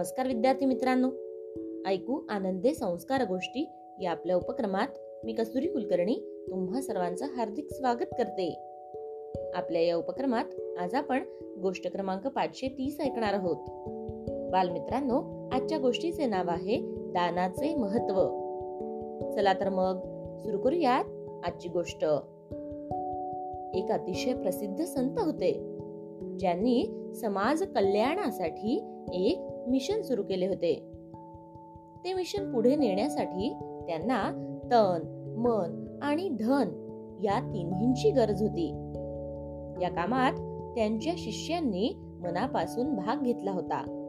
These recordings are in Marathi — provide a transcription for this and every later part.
नमस्कार विद्यार्थी मित्रांनो. ऐकू आनंदे संस्कार गोष्टी या आपल्या उपक्रमात मी कस्तुरी कुलकर्णी तुम्हा सर्वांचं हार्दिक स्वागत करते. आपल्या या उपक्रमात आज आपण गोष्ट क्रमांक पाचशे तीस ऐकणार आहोत. बालमित्रांनो आजच्या गोष्टीचे नाव आहे दानाचे महत्त्व. चला तर मग सुरू करूयात आजची गोष्ट. एक अतिशय प्रसिद्ध संत होते ज्यांनी समाज कल्याणासाठी एक मिशन सुरू केले होते. ते मिशन पुढे नेण्यासाठी त्यांना तन मन आणि धन या तिन्हींची गरज होती. या कामात त्यांच्या शिष्यांनी मनापासून भाग घेतला होता.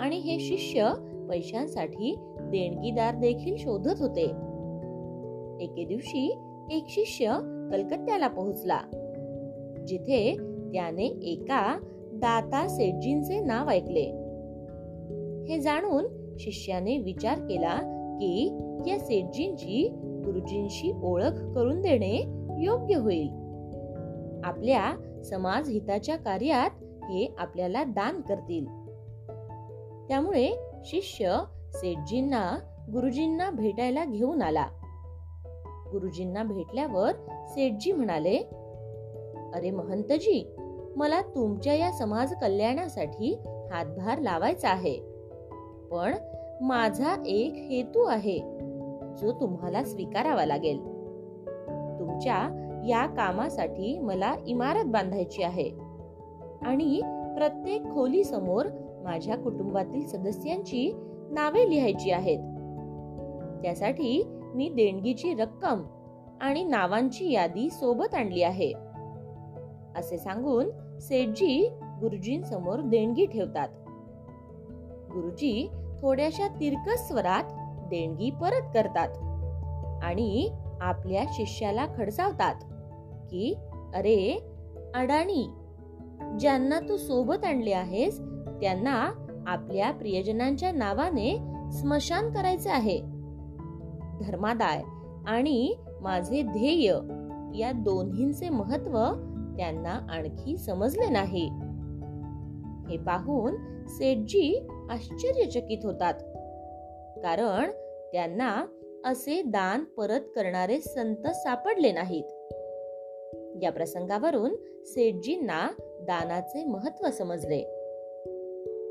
आणि हे शिष्य पैशांसाठी देणगीदार देखील शोधत होते. एके दिवशी एक शिष्य कलकत्त्याला पोहोचला जिथे त्याने एका दाता सेठजींचे नाव ऐकले. हे जाणून शिष्याने विचार केला की या सेठजींची गुरुजींशी ओळख करून देणे योग्य होईल. आपल्या समाज हिताच्या कार्यात हे आपल्याला दान करतील. त्यामुळे शिष्य सेठजींना गुरुजींना भेटायला घेऊन आला. गुरुजींना भेटल्यावर सेठजी म्हणाले अरे महंतजी मला तुमच्या या समाज कल्याणासाठी हातभार लावायचा आहे. पण माझा एक हेतू आहे जो तुम्हाला स्वीकारावा लागेल. तुमच्या या कामासाठी मला इमारत बांधायची आहे आणि प्रत्येक खोली समोर माझ्या कुटुंबातील सदस्यांची नावे लिहायची आहेत. त्यासाठी मी देणगीची रक्कम आणि नावांची यादी सोबत आणली आहे. असे सांगून सेठजी गुरुजींसमोर देणगी ठेवतात. गुरुजी थोड्याशा तिरकस स्वरात देणगी परत करतात आणि आपल्या शिष्याला खडसावतात की अरे अडाणी ज्यांना तू सोबत आणले आहेस त्यांना आपल्या प्रियजनांच्या नावाने स्मशान करायचे आहे. धर्मादाय आणि माझे ध्येय या दोन्हींचे महत्त्व त्यांना आणखी समजले नाही. हे पाहून सेठजी आश्चर्यचकित होतात. कारण त्यांना असे दान परत करणारे संत सापडले नाहीत. या प्रसंगावरून सेठजींना दानाचे महत्त्व समजले.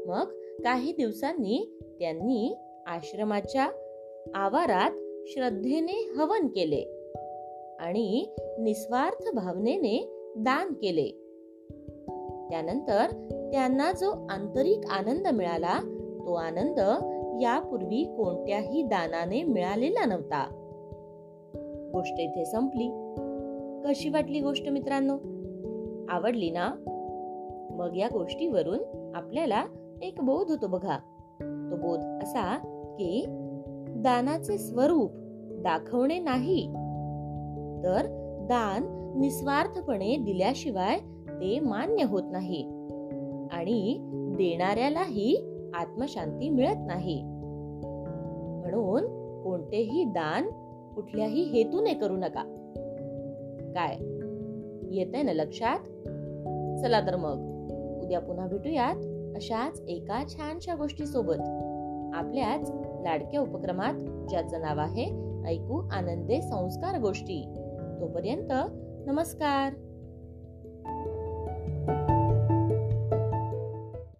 मग काही दिवसांनी त्यांनी आश्रमाच्या आवारात श्रद्धेने हवन केले आणि निस्वार्थ भावनेने दान केले. त्यानंतर त्यांना जो आंतरिक आनंद मिळाला तो आनंद यापूर्वी कोणत्याही दानाने मिळालेला नव्हता. गोष्ट इथे संपली. कशी वाटली गोष्ट मित्रांनो? आवडली ना? मग या गोष्टीवरून आपल्याला एक बोध होतो बघा. तो बोध असा की दानाचे स्वरूप दाखवणे नाही. तर दान निस्वार्थपणे दिल्याशिवाय ते मान्य होत नाही. आणि देणाऱ्यालाही आत्मशांती मिळत नाही. म्हणून कोणतेही दान कुठल्याही हेतूने करू नका. काय? येत ना लक्षात? चला तर मग. उद्या पुन्हा भेटूयात अशाच एका छानशा गोष्टी सोबत आपल्याच लाडक्या उपक्रमात ज्याचं नाव आहे ऐकू आनंदे संस्कार गोष्टी. तोपर्यंत नमस्कार.